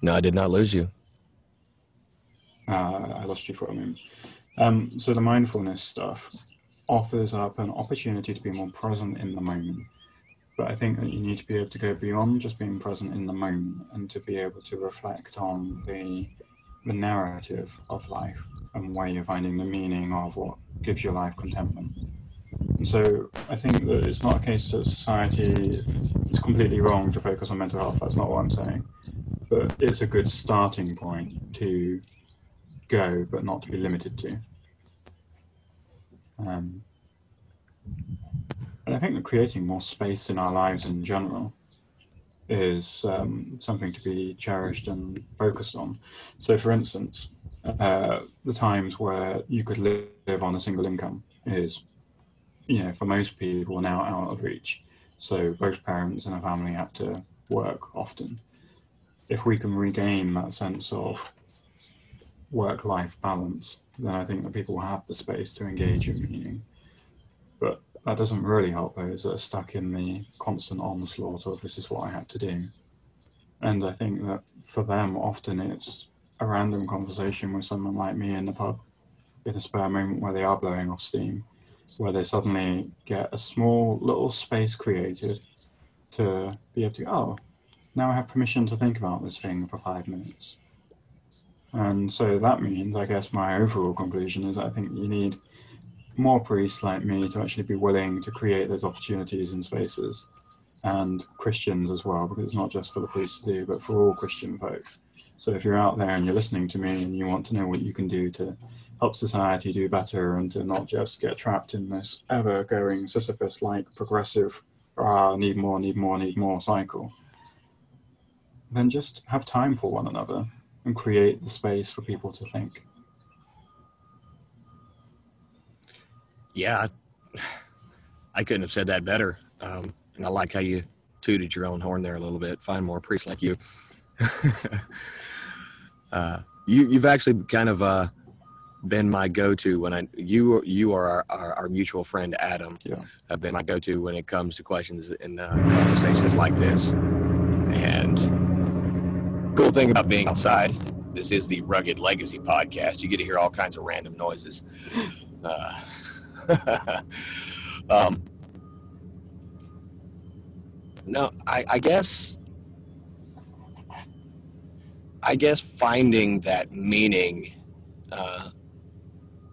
No, I did not lose you. Uh, I lost you for a moment. Um, so the mindfulness stuff offers up an opportunity to be more present in the moment. But I think that you need to be able to go beyond just being present in the moment and to be able to reflect on the the narrative of life and where you're finding the meaning of what gives your life contentment. And so I think that it's not a case that society is completely wrong to focus on mental health. That's not what I'm saying. But it's a good starting point to go, but not to be limited to. Um, and I think that creating more space in our lives in general is um, something to be cherished and focused on. So, for instance, uh, the times where you could live on a single income is, you know, for most people now out of reach. So, both parents and a family have to work often. If we can regain that sense of work life balance, then I think that people will have the space to engage in meaning. That doesn't really help those that are stuck in the constant onslaught of this is what I had to do. And I think that for them, often it's a random conversation with someone like me in the pub in a spare moment where they are blowing off steam, where they suddenly get a small little space created to be able to, oh, now I have permission to think about this thing for five minutes. And so that means, I guess, my overall conclusion is I think you need more priests like me to actually be willing to create those opportunities and spaces, and Christians as well, because it's not just for the priests to do, but for all Christian folk. So if you're out there and you're listening to me and you want to know what you can do to help society do better and to not just get trapped in this ever going Sisyphus like progressive, ah, need more, need more, need more cycle, then just have time for one another and create the space for people to think. Yeah, I, couldn't have said that better. Um, and I like how you tooted your own horn there a little bit. Find more priests like you. *laughs* uh, you you've actually kind of uh, been my go-to when I you you are our, our, our mutual friend Adam. Yeah, have been my go-to when it comes to questions and uh, conversations like this. And cool thing about being outside, this is the Rugged Legacy podcast. You get to hear all kinds of random noises. *laughs* Uh, *laughs* um, no, I, I guess, I guess finding that meaning, uh,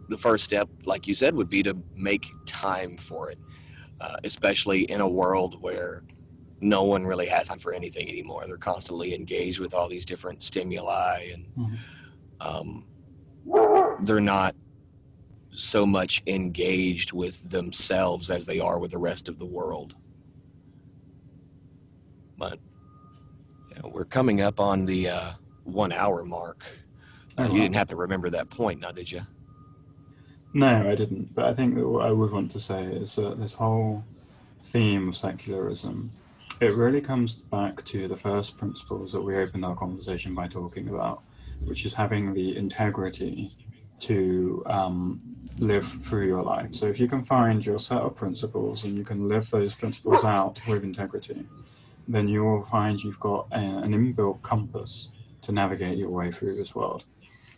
the first step, like you said, would be to make time for it, uh, especially in a world where no one really has time for anything anymore. They're constantly engaged with all these different stimuli, and mm-hmm. um, they're not so much engaged with themselves as they are with the rest of the world. But you know, we're coming up on the uh, one hour mark. Uh, you didn't have to remember that point, now did you? No, I didn't. But I think that what I would want to say is that this whole theme of secularism, it really comes back to the first principles that we opened our conversation by talking about, which is having the integrity to um, live through your life. So if you can find your set of principles and you can live those principles out with integrity, then you will find you've got a, an inbuilt compass to navigate your way through this world.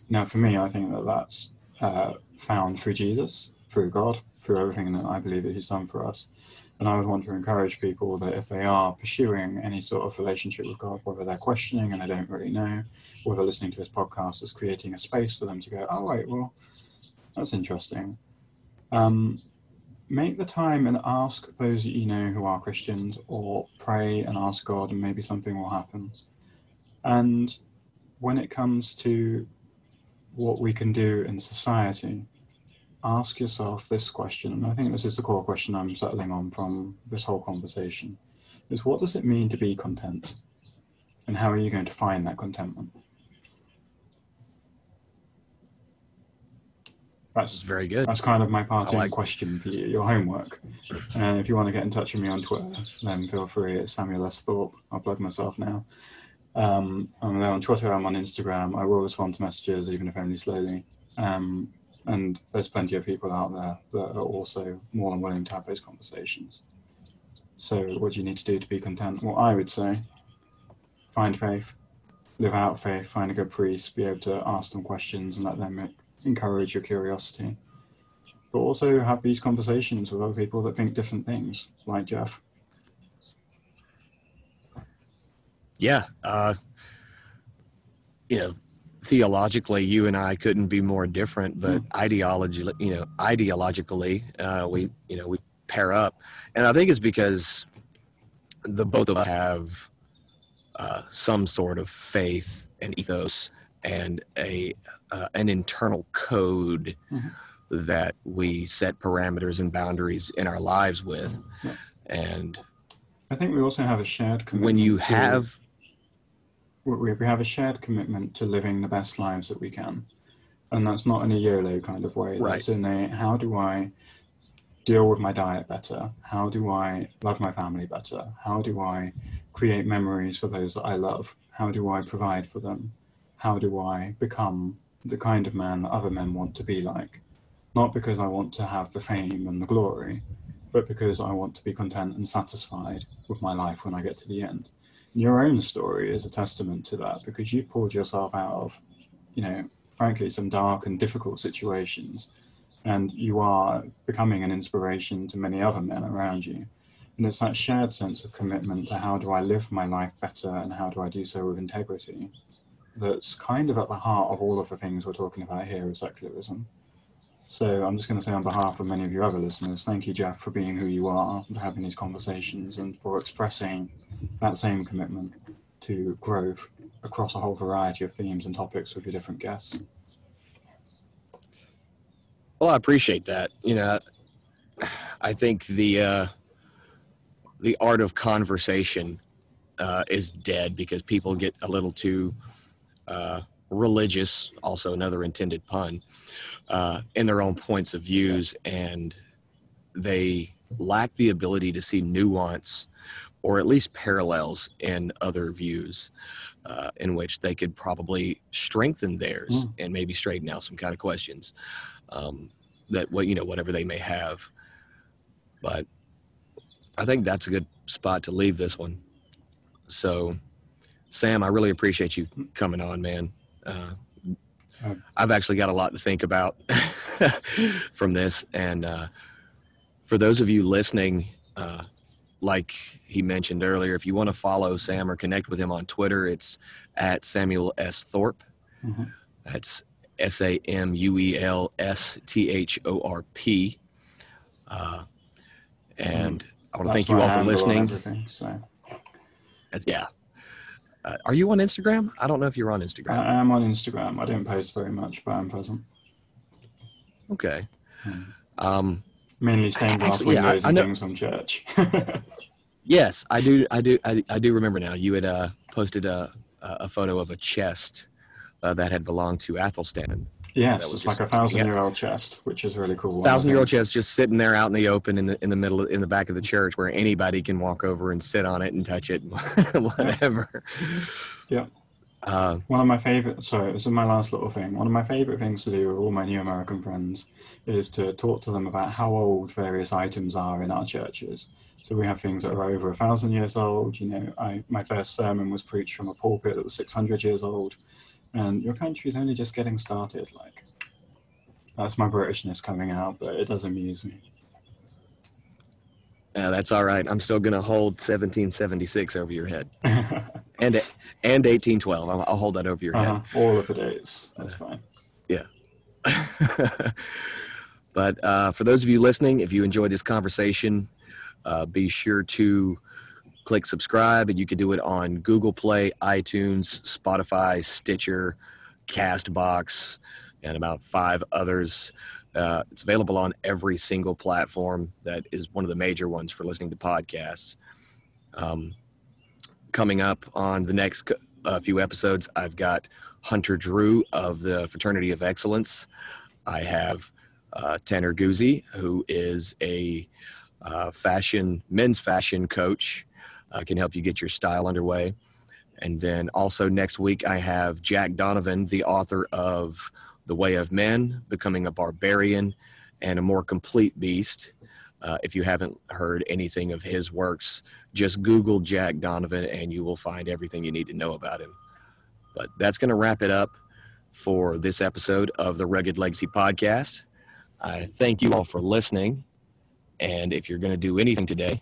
Now, for me, I think that that's uh, found through Jesus, through God, through everything that I believe that He's done for us. And I would want to encourage people that if they are pursuing any sort of relationship with God, whether they're questioning and they don't really know, whether listening to this podcast is creating a space for them to go, oh, wait, well, that's interesting. Um, make the time and ask those you know who are Christians, or pray and ask God, and maybe something will happen. And when it comes to what we can do in society, ask yourself this question, and I think this is the core question I'm settling on from this whole conversation, is what does it mean to be content? And how are you going to find that contentment? That's very good. That's kind of my parting like question for you, your homework. And if you want to get in touch with me on Twitter, then feel free. It's Samuel S. Thorp. I'll plug myself now. Um, I'm there on Twitter. I'm on Instagram. I will respond to messages, even if only slowly. Um, and there's plenty of people out there that are also more than willing to have those conversations. So, what do you need to do to be content? Well, I would say find faith, live out faith, find a good priest, be able to ask them questions and let them encourage your curiosity. But also have these conversations with other people that think different things, like Jeff. Yeah. Uh, you know, theologically, you and I couldn't be more different, but mm. ideologically, you know, ideologically, uh, we, you know, we pair up. And I think it's because the both of us have uh, some sort of faith and ethos and a uh, an internal code mm-hmm. that we set parameters and boundaries in our lives with. Yeah. and i think we also have a shared commitment when you have we, we have a shared commitment to living the best lives that we can. And that's not in a YOLO kind of way. Right. that's in a how do i deal with my diet better? How do i love my family better? How do i create memories for those that i love? How do i provide for them how do I become the kind of man that other men want to be like? Not because I want to have the fame and the glory, but because I want to be content and satisfied with my life when I get to the end. And your own story is a testament to that because you pulled yourself out of, you know, frankly, some dark and difficult situations. And you are becoming an inspiration to many other men around you. And it's that shared sense of commitment to how do I live my life better and how do I do so with integrity that's kind of at the heart of all of the things we're talking about here is secularism. So I'm just going to say on behalf of many of your other listeners, thank you, Jeff, for being who you are, for having these conversations, and for expressing that same commitment to growth across a whole variety of themes and topics with your different guests. Well, I appreciate that. You know, I think the uh, the art of conversation uh, is dead because people get a little too uh, religious, also another intended pun, uh, in their own points of views, and they lack the ability to see nuance or at least parallels in other views uh, in which they could probably strengthen theirs mm. and maybe straighten out some kind of questions um, that what you know whatever they may have but i think that's a good spot to leave this one so Sam, I really appreciate you coming on, man. Uh, I've actually got a lot to think about *laughs* from this. And uh, for those of you listening, uh, like he mentioned earlier, if you want to follow Sam or connect with him on Twitter, it's at Samuel S. Thorp. Mm-hmm. That's S A M U E L S T H O R P. Uh, and mm-hmm. I want to thank you all for listening. So. yeah, uh, are you on Instagram? I don't know if you're on Instagram. I am on Instagram. I don't post very much, but I'm present. Okay. Hmm. Um, Mainly stained glass actually, windows yeah, I, and I things from church. *laughs* yes, I do. I do. I, I do remember now. You had uh, posted a a photo of a chest uh, that had belonged to Athelstan. Yes, it's like a thousand year old chest, which is really cool. Thousand year old chest just sitting there out in the open in the in the middle in the back of the church where anybody can walk over and sit on it and touch it, *laughs* whatever. Yeah. Uh, one of my favorite, sorry, this is my last little thing. One of my favorite things to do with all my new American friends is to talk to them about how old various items are in our churches. So we have things that are over a thousand years old. You know, I, my first sermon was preached from a pulpit that was 600 years old and your country's only just getting started. Like, that's my Britishness coming out, but it does amuse me. Yeah, that's all right. I'm still going to hold 1776 over your head, *laughs* and and 1812. I'll, I'll hold that over your uh-huh. head. All of the days. That's fine. Yeah. *laughs* but uh, for those of you listening, if you enjoyed this conversation, uh, be sure to click subscribe, and you can do it on Google Play, iTunes, Spotify, Stitcher, Castbox, and about five others. Uh, it's available on every single platform that is one of the major ones for listening to podcasts. Um, coming up on the next uh, few episodes, I've got Hunter Drew of the Fraternity of Excellence. I have uh, Tanner Guzy, who is a uh, fashion men's fashion coach uh, can help you get your style underway. And then also next week, I have Jack Donovan, the author of The Way of Men, Becoming a Barbarian, and a More Complete Beast. Uh, if you haven't heard anything of his works, just Google Jack Donovan and you will find everything you need to know about him. But that's going to wrap it up for this episode of the Rugged Legacy Podcast. I thank you all for listening. And if you're going to do anything today,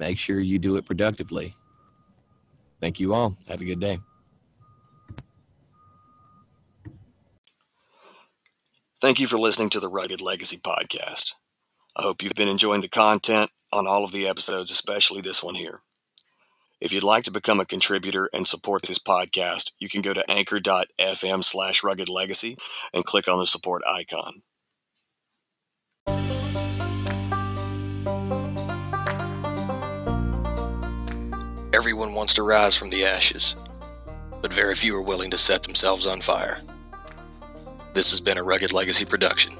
make sure you do it productively. Thank you all. Have a good day. Thank you for listening to the Rugged Legacy Podcast. I hope you've been enjoying the content on all of the episodes, especially this one here. If you'd like to become a contributor and support this podcast, you can go to anchor.fm slash rugged legacy and click on the support icon. Wants to rise from the ashes, but very few are willing to set themselves on fire. This has been a Rugged Legacy production.